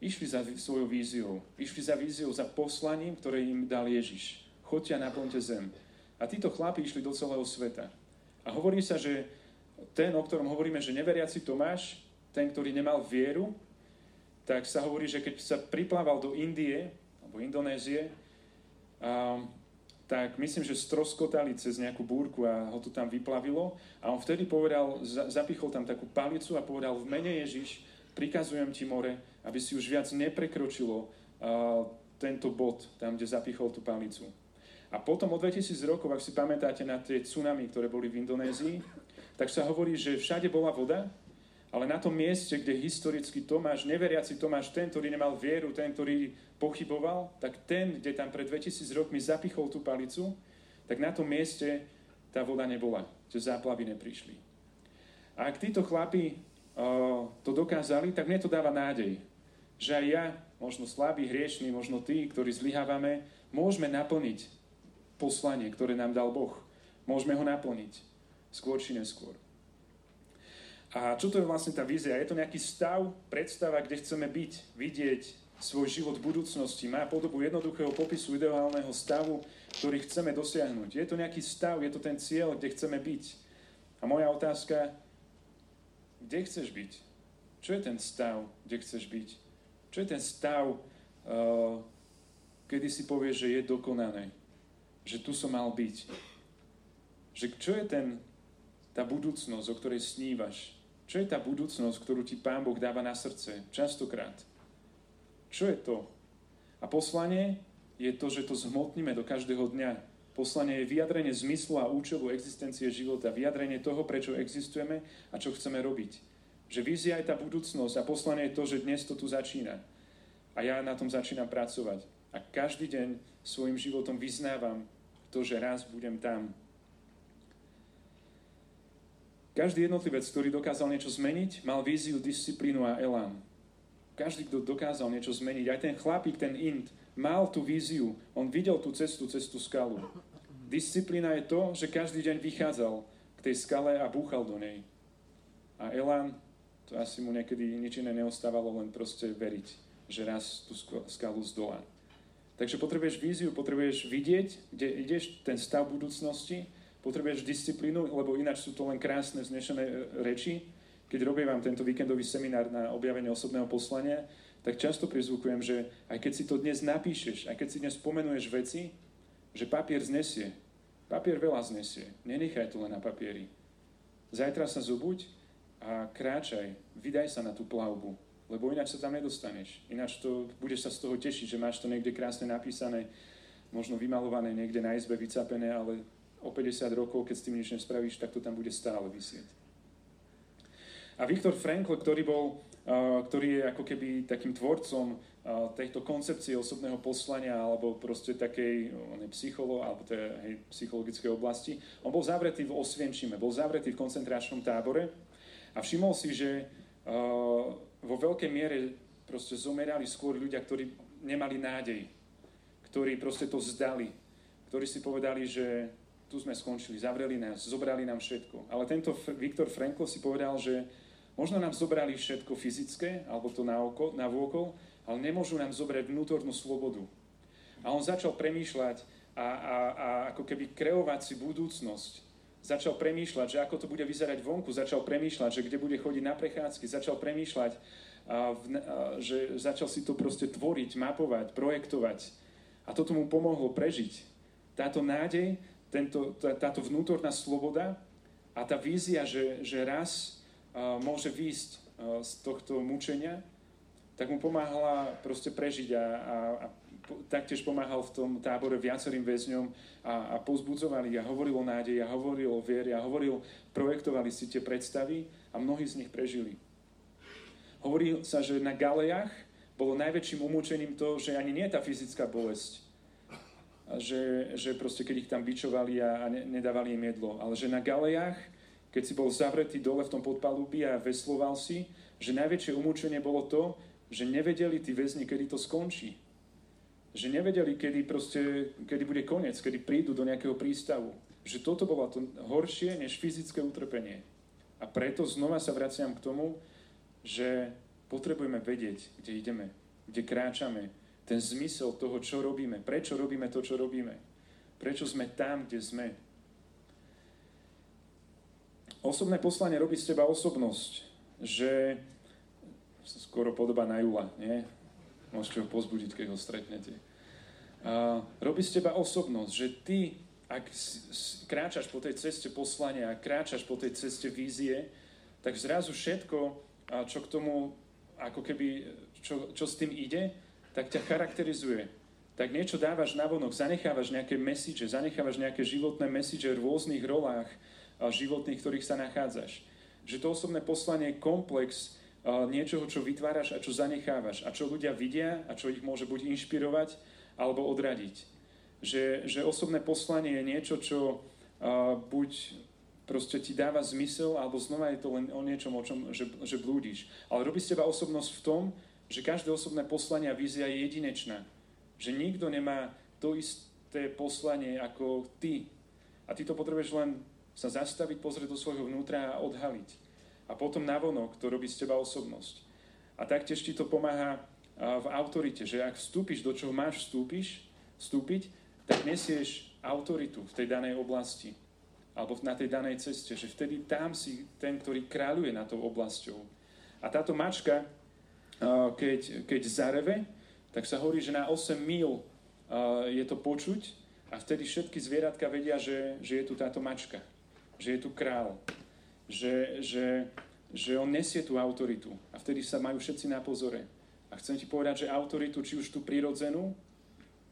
Išli za svojou víziou. Išli za víziou, za poslaním, ktoré im dal Ježiš. Choďte a naplňte zem. A títo chlapi išli do celého sveta. A hovorí sa, že ten, o ktorom hovoríme, že neveriaci Tomáš, ten, ktorý nemal vieru, tak sa hovorí, že keď sa priplával do Indie, alebo Indonézie, um, tak myslím, že stroskotali cez nejakú búrku a ho to tam vyplavilo. A on vtedy povedal, zapichol tam takú palicu a povedal, v mene Ježiš, prikazujem ti more, aby si už viac neprekročilo uh, tento bod, tam, kde zapichol tú palicu. A potom o 2000 rokov, ak si pamätáte na tie tsunami, ktoré boli v Indonézii, tak sa hovorí, že všade bola voda, ale na tom mieste, kde historicky Tomáš, neveriaci Tomáš, ten, ktorý nemal vieru, ten, ktorý pochyboval, tak ten, kde tam pred 2000 rokmi zapichol tú palicu, tak na tom mieste tá voda nebola, že záplavy neprišli. A ak títo chlapi uh, to dokázali, tak mne to dáva nádej, že aj ja, možno slabý, hriešný, možno tí, ktorí zlyhávame, môžeme naplniť poslanie, ktoré nám dal Boh. Môžeme ho naplniť skôr či neskôr. A čo to je vlastne tá vízia? Je to nejaký stav, predstava, kde chceme byť, vidieť svoj život v budúcnosti. Má podobu jednoduchého popisu ideálneho stavu, ktorý chceme dosiahnuť. Je to nejaký stav, je to ten cieľ, kde chceme byť. A moja otázka, kde chceš byť? Čo je ten stav, kde chceš byť? Čo je ten stav, uh, kedy si povieš, že je dokonané? Že tu som mal byť? Že čo je ten, tá budúcnosť, o ktorej snívaš? Čo je tá budúcnosť, ktorú ti Pán Boh dáva na srdce? Častokrát. Čo je to? A poslanie je to, že to zhmotníme do každého dňa. Poslanie je vyjadrenie zmyslu a účelu existencie života, vyjadrenie toho, prečo existujeme a čo chceme robiť. Že vízia je tá budúcnosť a poslanie je to, že dnes to tu začína. A ja na tom začínam pracovať. A každý deň svojim životom vyznávam to, že raz budem tam, každý jednotlivec, ktorý dokázal niečo zmeniť, mal víziu, disciplínu a elán. Každý, kto dokázal niečo zmeniť, aj ten chlapík, ten int, mal tú víziu. On videl tú cestu, cestu skalu. Disciplína je to, že každý deň vychádzal k tej skale a búchal do nej. A elán, to asi mu niekedy nič iné neostávalo, len proste veriť, že raz tú skalu zdolá. Takže potrebuješ víziu, potrebuješ vidieť, kde ideš, ten stav budúcnosti potrebuješ disciplínu, lebo ináč sú to len krásne vznešené e, reči. Keď robím tento víkendový seminár na objavenie osobného poslania, tak často prizvukujem, že aj keď si to dnes napíšeš, aj keď si dnes spomenuješ veci, že papier znesie. Papier veľa znesie. Nenechaj to len na papieri. Zajtra sa zobuď a kráčaj, vydaj sa na tú plavbu, lebo ináč sa tam nedostaneš. Ináč to, budeš sa z toho tešiť, že máš to niekde krásne napísané, možno vymalované niekde na izbe, vycapené, ale o 50 rokov, keď s tým nič nespravíš, tak to tam bude stále vysieť. A Viktor Frankl, ktorý bol, ktorý je ako keby takým tvorcom tejto koncepcie osobného poslania alebo proste takej, psycholo, alebo tej hej, psychologickej oblasti, on bol zavretý v Osvienčime, bol zavretý v koncentračnom tábore a všimol si, že vo veľkej miere proste zomerali skôr ľudia, ktorí nemali nádej, ktorí proste to zdali, ktorí si povedali, že tu sme skončili, zavreli nás, zobrali nám všetko. Ale tento Viktor Frankl si povedal, že možno nám zobrali všetko fyzické, alebo to na, oko, na vôkol, ale nemôžu nám zobrať vnútornú slobodu. A on začal premýšľať a, a, a ako keby kreovať si budúcnosť. Začal premýšľať, že ako to bude vyzerať vonku, začal premýšľať, že kde bude chodiť na prechádzky, začal premýšľať, že začal si to proste tvoriť, mapovať, projektovať. A toto mu pomohlo prežiť. Táto nádej tento, tá, táto vnútorná sloboda a tá vízia, že, že raz môže výjsť z tohto mučenia, tak mu pomáhala proste prežiť a, a, a taktiež pomáhal v tom tábore viacerým väzňom a, a pozbudzovali a hovoril o nádeji a hovoril o viere a hovoril, projektovali si tie predstavy a mnohí z nich prežili. Hovorí sa, že na galejach bolo najväčším umúčením to, že ani nie je tá fyzická bolesť, že, že proste keď ich tam bičovali a, a ne, nedávali im jedlo. Ale že na galejách, keď si bol zavretý dole v tom podpalubí a vesloval si, že najväčšie umúčenie bolo to, že nevedeli tí väzni, kedy to skončí. Že nevedeli, kedy, proste, kedy bude koniec, kedy prídu do nejakého prístavu. Že toto bolo to horšie než fyzické utrpenie. A preto znova sa vraciam k tomu, že potrebujeme vedieť, kde ideme, kde kráčame, ten zmysel toho, čo robíme, prečo robíme to, čo robíme, prečo sme tam, kde sme. Osobné poslanie robí z teba osobnosť, že skoro podobá na Jula, nie? Môžete ho pozbudiť, keď ho stretnete. Robí z teba osobnosť, že ty, ak kráčaš po tej ceste poslania, ak kráčaš po tej ceste vízie, tak zrazu všetko, čo k tomu, ako keby, čo, čo s tým ide, tak ťa charakterizuje. Tak niečo dávaš na vonok, zanechávaš nejaké message, zanechávaš nejaké životné message v rôznych rolách životných, ktorých sa nachádzaš. Že to osobné poslanie je komplex niečoho, čo vytváraš a čo zanechávaš a čo ľudia vidia a čo ich môže buď inšpirovať alebo odradiť. Že, že osobné poslanie je niečo, čo uh, buď proste ti dáva zmysel, alebo znova je to len o niečom, o čom, že, že blúdiš. Ale robí z teba osobnosť v tom, že každé osobné poslanie a vízia je jedinečná. Že nikto nemá to isté poslanie ako ty. A ty to potrebuješ len sa zastaviť, pozrieť do svojho vnútra a odhaliť. A potom navonok to robí z teba osobnosť. A taktiež ti to pomáha v autorite, že ak vstúpiš do čoho máš vstúpiš, vstúpiť, tak nesieš autoritu v tej danej oblasti alebo na tej danej ceste, že vtedy tam si ten, ktorý kráľuje na tou oblasťou. A táto mačka keď, keď zareve, tak sa hovorí, že na 8 mil je to počuť a vtedy všetky zvieratka vedia, že, že je tu táto mačka, že je tu král, že, že, že on nesie tú autoritu a vtedy sa majú všetci na pozore. A chcem ti povedať, že autoritu, či už tú prirodzenú,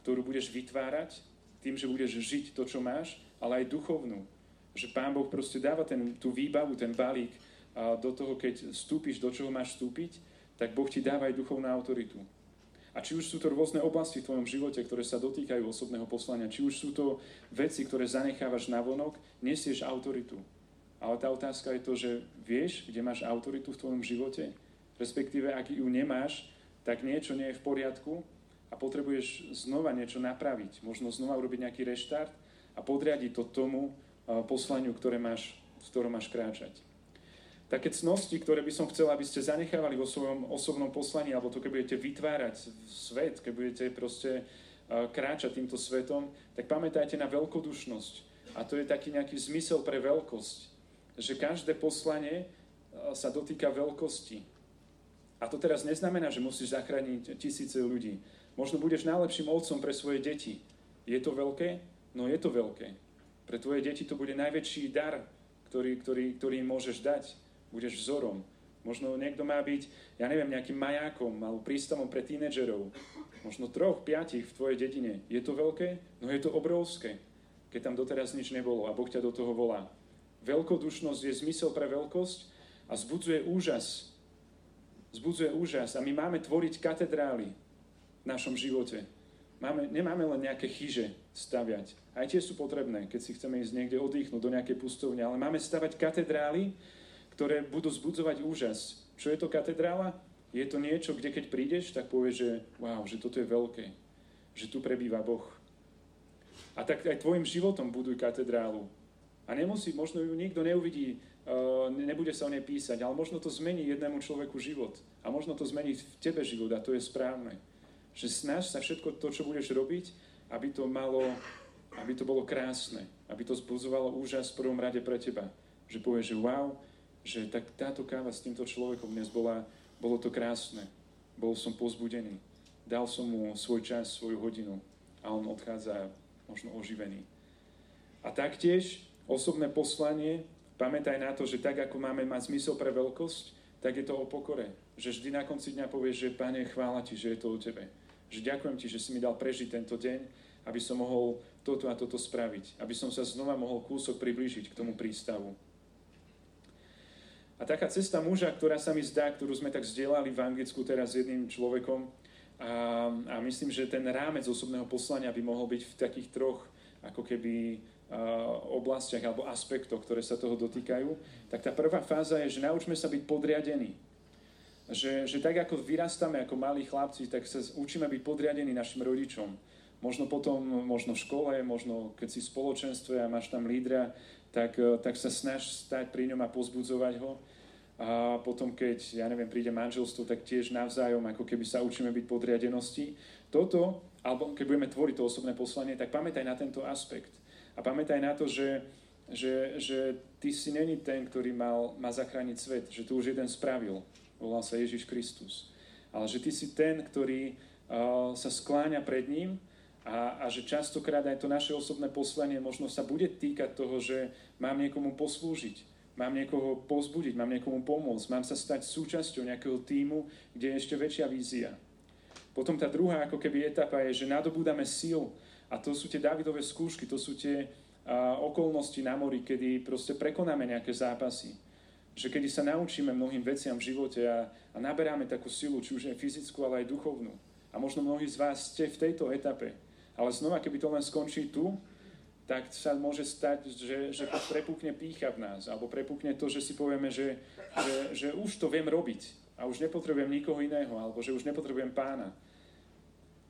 ktorú budeš vytvárať, tým, že budeš žiť to, čo máš, ale aj duchovnú. Že Pán Boh proste dáva ten, tú výbavu, ten balík do toho, keď vstúpiš, do čoho máš vstúpiť, tak Boh ti dáva aj duchovnú autoritu. A či už sú to rôzne oblasti v tvojom živote, ktoré sa dotýkajú osobného poslania, či už sú to veci, ktoré zanechávaš na vonok, nesieš autoritu. Ale tá otázka je to, že vieš, kde máš autoritu v tvojom živote, respektíve ak ju nemáš, tak niečo nie je v poriadku a potrebuješ znova niečo napraviť. Možno znova urobiť nejaký reštart a podriadiť to tomu eh, poslaniu, ktoré máš, v ktorom máš kráčať také cnosti, ktoré by som chcel, aby ste zanechávali vo svojom osobnom poslaní, alebo to, keď budete vytvárať svet, keď budete proste kráčať týmto svetom, tak pamätajte na veľkodušnosť. A to je taký nejaký zmysel pre veľkosť. Že každé poslanie sa dotýka veľkosti. A to teraz neznamená, že musíš zachrániť tisíce ľudí. Možno budeš najlepším otcom pre svoje deti. Je to veľké? No je to veľké. Pre tvoje deti to bude najväčší dar, ktorý, ktorý, ktorý im môžeš dať budeš vzorom. Možno niekto má byť, ja neviem, nejakým majákom alebo prístavom pre tínedžerov. Možno troch, piatich v tvojej dedine. Je to veľké? No je to obrovské, keď tam doteraz nič nebolo a Boh ťa do toho volá. Veľkodušnosť je zmysel pre veľkosť a zbudzuje úžas. Zbudzuje úžas a my máme tvoriť katedrály v našom živote. Máme, nemáme len nejaké chyže staviať. Aj tie sú potrebné, keď si chceme ísť niekde oddychnúť do nejakej pustovne, ale máme stavať katedrály, ktoré budú zbudzovať úžas. Čo je to katedrála? Je to niečo, kde keď prídeš, tak povieš, že wow, že toto je veľké, že tu prebýva Boh. A tak aj tvojim životom buduj katedrálu. A nemusí, možno ju nikto neuvidí, uh, nebude sa o nej písať, ale možno to zmení jednému človeku život. A možno to zmení v tebe život a to je správne. Že snaž sa všetko to, čo budeš robiť, aby to malo, aby to bolo krásne, aby to zbudzovalo úžas v prvom rade pre teba. Že povieš, že wow, že tak táto káva s týmto človekom dnes bola, bolo to krásne. Bol som pozbudený. Dal som mu svoj čas, svoju hodinu a on odchádza možno oživený. A taktiež osobné poslanie, pamätaj na to, že tak ako máme mať zmysel pre veľkosť, tak je to o pokore. Že vždy na konci dňa povieš, že Pane, chvála Ti, že je to o Tebe. Že ďakujem Ti, že si mi dal prežiť tento deň, aby som mohol toto a toto spraviť. Aby som sa znova mohol kúsok priblížiť k tomu prístavu. A taká cesta muža, ktorá sa mi zdá, ktorú sme tak zdieľali v Anglicku teraz s jedným človekom, a, a myslím, že ten rámec osobného poslania by mohol byť v takých troch ako keby oblastiach alebo aspektoch, ktoré sa toho dotýkajú, tak tá prvá fáza je, že naučme sa byť podriadení. že, že tak ako vyrastáme ako malí chlapci, tak sa učíme byť podriadení našim rodičom. Možno potom, možno v škole, možno keď si v spoločenstve a máš tam lídra, tak, e, tak sa snaž stať pri ňom a pozbudzovať ho. A potom, keď, ja neviem, príde manželstvo, tak tiež navzájom, ako keby sa učíme byť podriadenosti. Toto, alebo keď budeme tvoriť to osobné poslanie, tak pamätaj na tento aspekt. A pamätaj na to, že, že, že ty si není ten, ktorý mal, má zachrániť svet, že tu už jeden spravil. Volal sa Ježiš Kristus. Ale že ty si ten, ktorý uh, sa skláňa pred ním a, a že častokrát aj to naše osobné poslanie možno sa bude týkať toho, že mám niekomu poslúžiť, mám niekoho pozbudiť, mám niekomu pomôcť, mám sa stať súčasťou nejakého týmu, kde je ešte väčšia vízia. Potom tá druhá ako keby etapa je, že nadobúdame síl a to sú tie Davidové skúšky, to sú tie okolnosti na mori, kedy proste prekonáme nejaké zápasy. Že kedy sa naučíme mnohým veciam v živote a, a naberáme takú silu, či už aj fyzickú, ale aj duchovnú. A možno mnohí z vás ste v tejto etape. Ale znova, keby to len skončí tu, tak sa môže stať, že, že prepukne pícha v nás, alebo prepukne to, že si povieme, že, že, že už to viem robiť a už nepotrebujem nikoho iného, alebo že už nepotrebujem pána.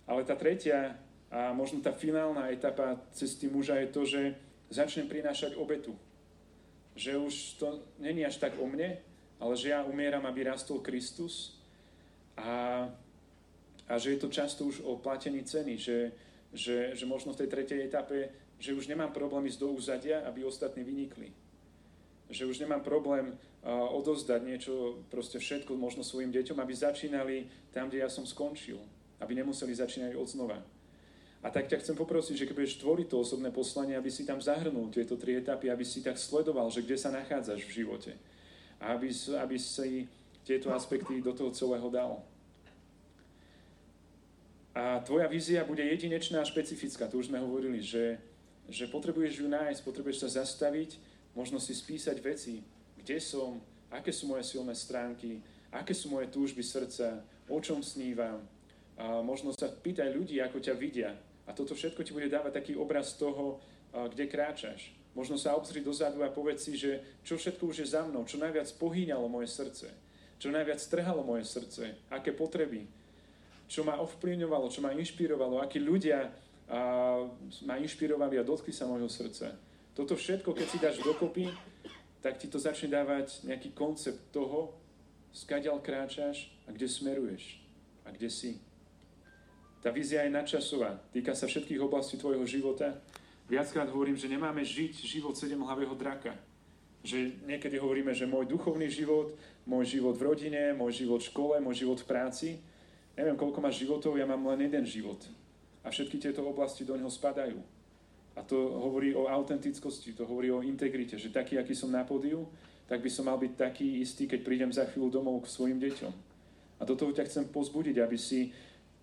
Ale tá tretia a možno tá finálna etapa cesty muža je to, že začnem prinášať obetu. Že už to není až tak o mne, ale že ja umieram, aby rastol Kristus a, a že je to často už o platení ceny, že, že, že možno v tej tretej etape že už nemám problém ísť do úzadia, aby ostatní vynikli. Že už nemám problém uh, odozdať niečo, proste všetko možno svojim deťom, aby začínali tam, kde ja som skončil. Aby nemuseli začínať od znova. A tak ťa chcem poprosiť, že keď budeš tvoriť to osobné poslanie, aby si tam zahrnul tieto tri etapy, aby si tak sledoval, že kde sa nachádzaš v živote. A aby, aby si tieto aspekty do toho celého dal. A tvoja vízia bude jedinečná a špecifická. Tu už sme hovorili, že že potrebuješ ju nájsť, potrebuješ sa zastaviť, možno si spísať veci, kde som, aké sú moje silné stránky, aké sú moje túžby srdca, o čom snívam. A možno sa pýtaj ľudí, ako ťa vidia. A toto všetko ti bude dávať taký obraz toho, kde kráčaš. Možno sa obzri dozadu a povedz si, že čo všetko už je za mnou, čo najviac pohýňalo moje srdce, čo najviac trhalo moje srdce, aké potreby, čo ma ovplyvňovalo, čo ma inšpirovalo, akí ľudia ma inšpirovali a dotkli sa môjho srdca. Toto všetko, keď si dáš dokopy, tak ti to začne dávať nejaký koncept toho, skadiaľ kráčaš a kde smeruješ a kde si. Tá vízia je nadčasová, týka sa všetkých oblastí tvojho života. Viackrát hovorím, že nemáme žiť život sedemhlavého draka. Že niekedy hovoríme, že môj duchovný život, môj život v rodine, môj život v škole, môj život v práci. Neviem, koľko máš životov, ja mám len jeden život. A všetky tieto oblasti do neho spadajú. A to hovorí o autentickosti, to hovorí o integrite, že taký, aký som na pódiu, tak by som mal byť taký istý, keď prídem za chvíľu domov k svojim deťom. A do toho ťa chcem pozbudiť, aby si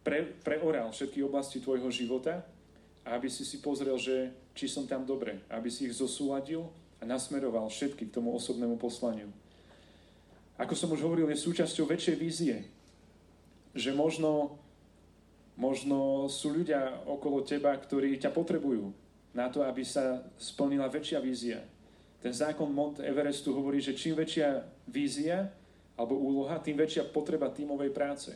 pre, preoral všetky oblasti tvojho života a aby si si pozrel, že či som tam dobre, aby si ich zosúladil a nasmeroval všetky k tomu osobnému poslaniu. Ako som už hovoril, je súčasťou väčšej vízie, že možno Možno sú ľudia okolo teba, ktorí ťa potrebujú na to, aby sa splnila väčšia vízia. Ten zákon Mont Everestu hovorí, že čím väčšia vízia alebo úloha, tým väčšia potreba tímovej práce.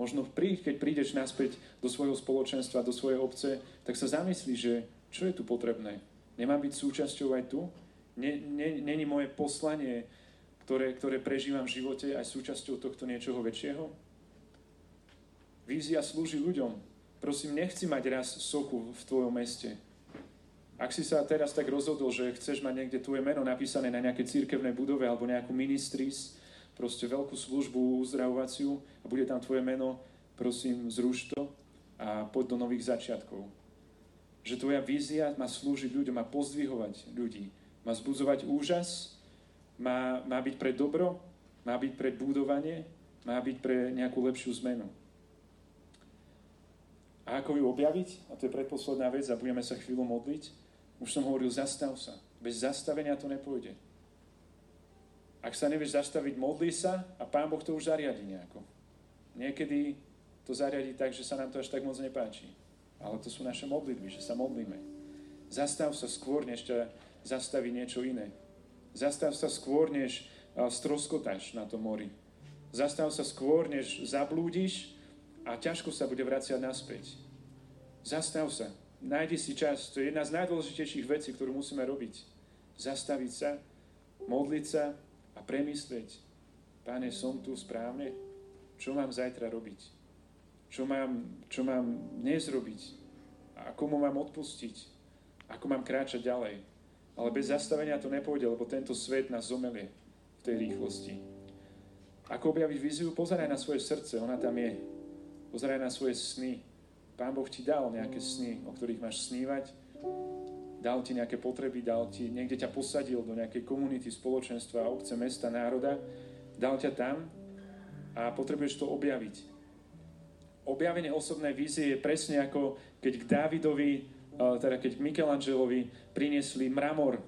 Možno príď, keď prídeš naspäť do svojho spoločenstva, do svojej obce, tak sa zamyslí, že čo je tu potrebné. Nemám byť súčasťou aj tu? Není moje poslanie, ktoré, ktoré prežívam v živote, aj súčasťou tohto niečoho väčšieho? Vízia slúži ľuďom. Prosím, nechci mať raz sochu v tvojom meste. Ak si sa teraz tak rozhodol, že chceš mať niekde tvoje meno napísané na nejaké církevnej budove alebo nejakú ministris, proste veľkú službu uzdravovaciu a bude tam tvoje meno, prosím, zruš to a poď do nových začiatkov. Že tvoja vízia má slúžiť ľuďom, má pozdvihovať ľudí, má zbudzovať úžas, má, má byť pre dobro, má byť pre budovanie, má byť pre nejakú lepšiu zmenu. A ako ju objaviť? A to je predposledná vec a budeme sa chvíľu modliť. Už som hovoril, zastav sa. Bez zastavenia to nepôjde. Ak sa nevieš zastaviť, modli sa a Pán Boh to už zariadi nejako. Niekedy to zariadi tak, že sa nám to až tak moc nepáči. Ale to sú naše modlitby, že sa modlíme. Zastav sa skôr, než ťa zastaví niečo iné. Zastav sa skôr, než stroskotáš na tom mori. Zastav sa skôr, než zablúdiš a ťažko sa bude vraciať naspäť. Zastav sa. Nájdi si čas. To je jedna z najdôležitejších vecí, ktorú musíme robiť. Zastaviť sa, modliť sa a premyslieť. Páne, som tu správne? Čo mám zajtra robiť? Čo mám, čo mám dnes robiť? A komu mám odpustiť? Ako mám kráčať ďalej? Ale bez zastavenia to nepôjde, lebo tento svet nás zomelie v tej rýchlosti. Ako objaviť víziu? Pozeraj na svoje srdce, ona tam je. Pozeraj na svoje sny. Pán Boh ti dal nejaké sny, o ktorých máš snívať. Dal ti nejaké potreby, dal ti, niekde ťa posadil do nejakej komunity, spoločenstva, obce, mesta, národa. Dal ťa tam a potrebuješ to objaviť. Objavenie osobnej vízie je presne ako keď k Dávidovi, teda keď k Michelangelovi priniesli mramor,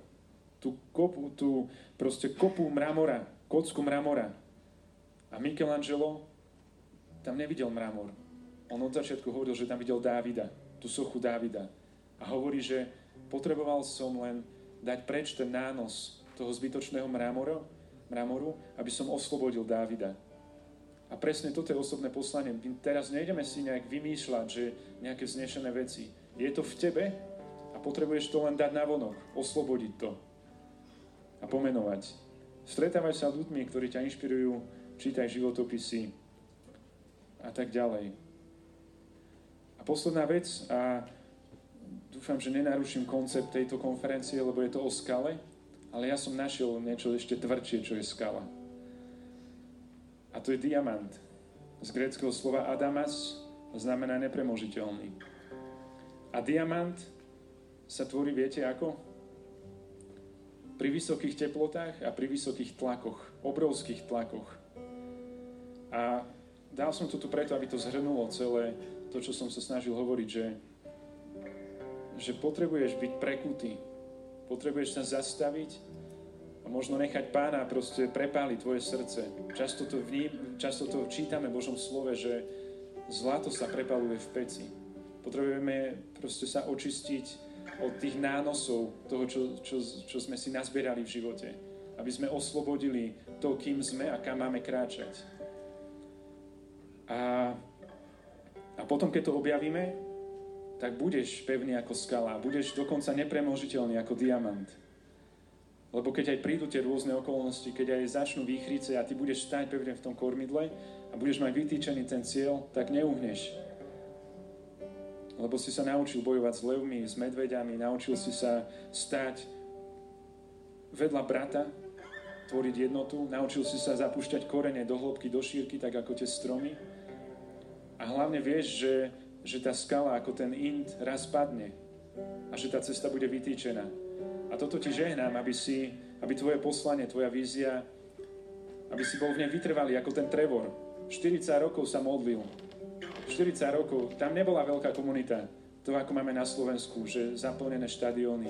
tú kopu, tú proste kopu mramora, kocku mramora. A Michelangelo tam nevidel mramor. On od začiatku hovoril, že tam videl Dávida, tú sochu Dávida. A hovorí, že potreboval som len dať preč ten nános toho zbytočného mramoru, mramoru, aby som oslobodil Dávida. A presne toto je osobné poslanie. My teraz nejdeme si nejak vymýšľať, že nejaké vznešené veci. Je to v tebe a potrebuješ to len dať na vonok, oslobodiť to a pomenovať. Stretávaj sa s ľuďmi, ktorí ťa inšpirujú, čítaj životopisy, a tak ďalej. A posledná vec, a dúfam, že nenaruším koncept tejto konferencie, lebo je to o skale, ale ja som našiel niečo ešte tvrdšie, čo je skala. A to je diamant. Z greckého slova adamas znamená nepremožiteľný. A diamant sa tvorí, viete ako? Pri vysokých teplotách a pri vysokých tlakoch, obrovských tlakoch. A dal som to tu preto, aby to zhrnulo celé to, čo som sa snažil hovoriť, že, že potrebuješ byť prekutý, potrebuješ sa zastaviť a možno nechať pána proste prepáliť tvoje srdce. Často to, vním, často to čítame v Božom slove, že zlato sa prepaluje v peci. Potrebujeme proste sa očistiť od tých nánosov toho, čo, čo, čo sme si nazbierali v živote. Aby sme oslobodili to, kým sme a kam máme kráčať. A, a potom, keď to objavíme, tak budeš pevný ako skala, budeš dokonca nepremožiteľný ako diamant. Lebo keď aj prídu tie rôzne okolnosti, keď aj začnú výchrice a ty budeš stať pevne v tom kormidle a budeš mať vytýčený ten cieľ, tak neuhneš. Lebo si sa naučil bojovať s levmi, s medveďami, naučil si sa stať vedľa brata, tvoriť jednotu, naučil si sa zapúšťať korene do hĺbky, do šírky, tak ako tie stromy. A hlavne vieš, že, že tá skala ako ten int raz padne a že tá cesta bude vytýčená. A toto ti žehnám, aby, si, aby tvoje poslanie, tvoja vízia, aby si bol v nej vytrvalý ako ten Trevor. 40 rokov sa modlil. 40 rokov. Tam nebola veľká komunita. To ako máme na Slovensku, že zaplnené štadióny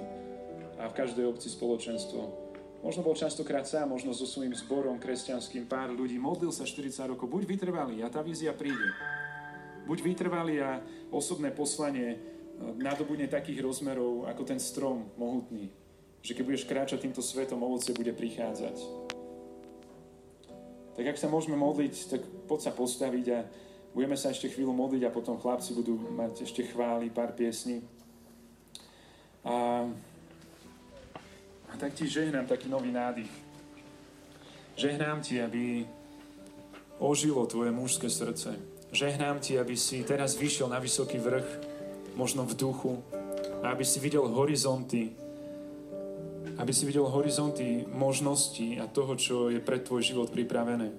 a v každej obci spoločenstvo. Možno bol častokrát sám, možno so svojím zborom kresťanským, pár ľudí. Modlil sa 40 rokov. Buď vytrvalý a tá vízia príde. Buď vytrvalý a osobné poslanie e, nadobudne takých rozmerov ako ten strom mohutný, že keď budeš kráčať týmto svetom, ovoce bude prichádzať. Tak ak sa môžeme modliť, tak poď sa postaviť a budeme sa ešte chvíľu modliť a potom chlapci budú mať ešte chvály, pár piesní. A, a tak ti žehnám taký nový nádych. Žehnám ti, aby ožilo tvoje mužské srdce Žehnám ti, aby si teraz vyšiel na vysoký vrch, možno v duchu, aby si videl horizonty, aby si videl horizonty možností a toho, čo je pre tvoj život pripravené.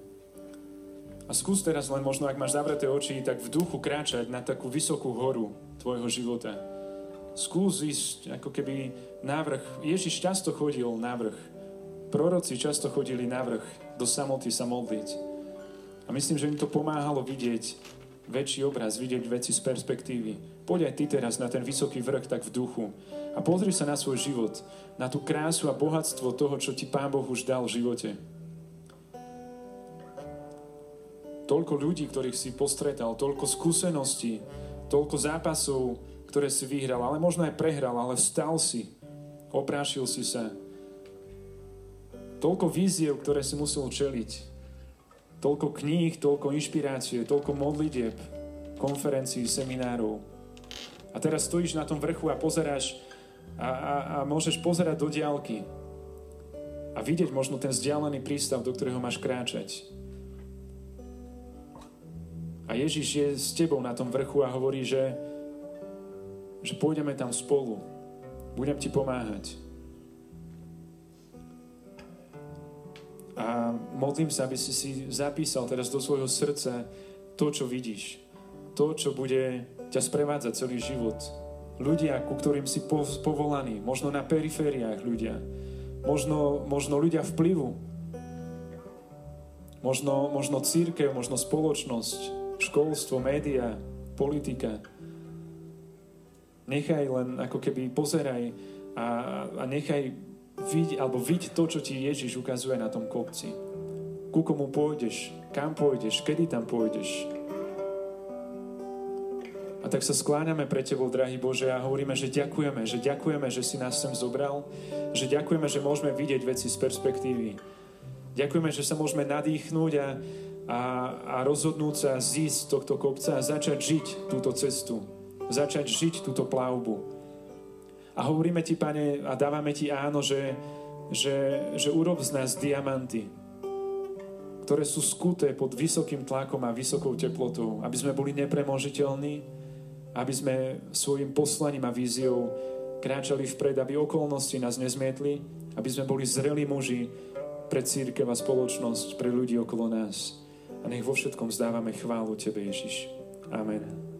A skús teraz len možno, ak máš zavreté oči, tak v duchu kráčať na takú vysokú horu tvojho života. Skús ísť ako keby návrh. Ježiš často chodil na vrch. Proroci často chodili na vrch do samoty sa modliť. A myslím, že im to pomáhalo vidieť väčší obraz, vidieť veci z perspektívy. Poď aj ty teraz na ten vysoký vrch tak v duchu a pozri sa na svoj život, na tú krásu a bohatstvo toho, čo ti Pán Boh už dal v živote. Toľko ľudí, ktorých si postretal, toľko skúseností, toľko zápasov, ktoré si vyhral, ale možno aj prehral, ale vstal si, oprášil si sa. Toľko víziev, ktoré si musel čeliť Toľko kníh, toľko inšpirácie, toľko modlitieb, konferencií, seminárov. A teraz stojíš na tom vrchu a pozeráš a, a, a môžeš pozerať do diálky a vidieť možno ten vzdialený prístav, do ktorého máš kráčať. A Ježiš je s tebou na tom vrchu a hovorí, že, že pôjdeme tam spolu. Budem ti pomáhať. A modlím sa, aby si si zapísal teraz do svojho srdca to, čo vidíš. To, čo bude ťa sprevádzať celý život. Ľudia, ku ktorým si povolaný. Možno na perifériách ľudia. Možno, možno ľudia vplyvu. Možno, možno církev, možno spoločnosť školstvo, média, politika. Nechaj len ako keby pozeraj a, a nechaj vidieť, alebo vidieť to, čo ti Ježiš ukazuje na tom kopci. Ku komu pôjdeš, kam pôjdeš, kedy tam pôjdeš. A tak sa skláňame pre Tebou, drahý Bože, a hovoríme, že ďakujeme, že ďakujeme, že si nás sem zobral, že ďakujeme, že môžeme vidieť veci z perspektívy. Ďakujeme, že sa môžeme nadýchnúť a, a, a rozhodnúť sa zísť tohto kopca a začať žiť túto cestu. Začať žiť túto plavbu. A hovoríme ti, pane, a dávame ti áno, že, že, že urob z nás diamanty, ktoré sú skuté pod vysokým tlakom a vysokou teplotou, aby sme boli nepremožiteľní, aby sme svojim poslaním a víziou kráčali vpred, aby okolnosti nás nezmietli, aby sme boli zrelí muži pre církev a spoločnosť, pre ľudí okolo nás. A nech vo všetkom zdávame chválu Tebe, Ježiš. Amen.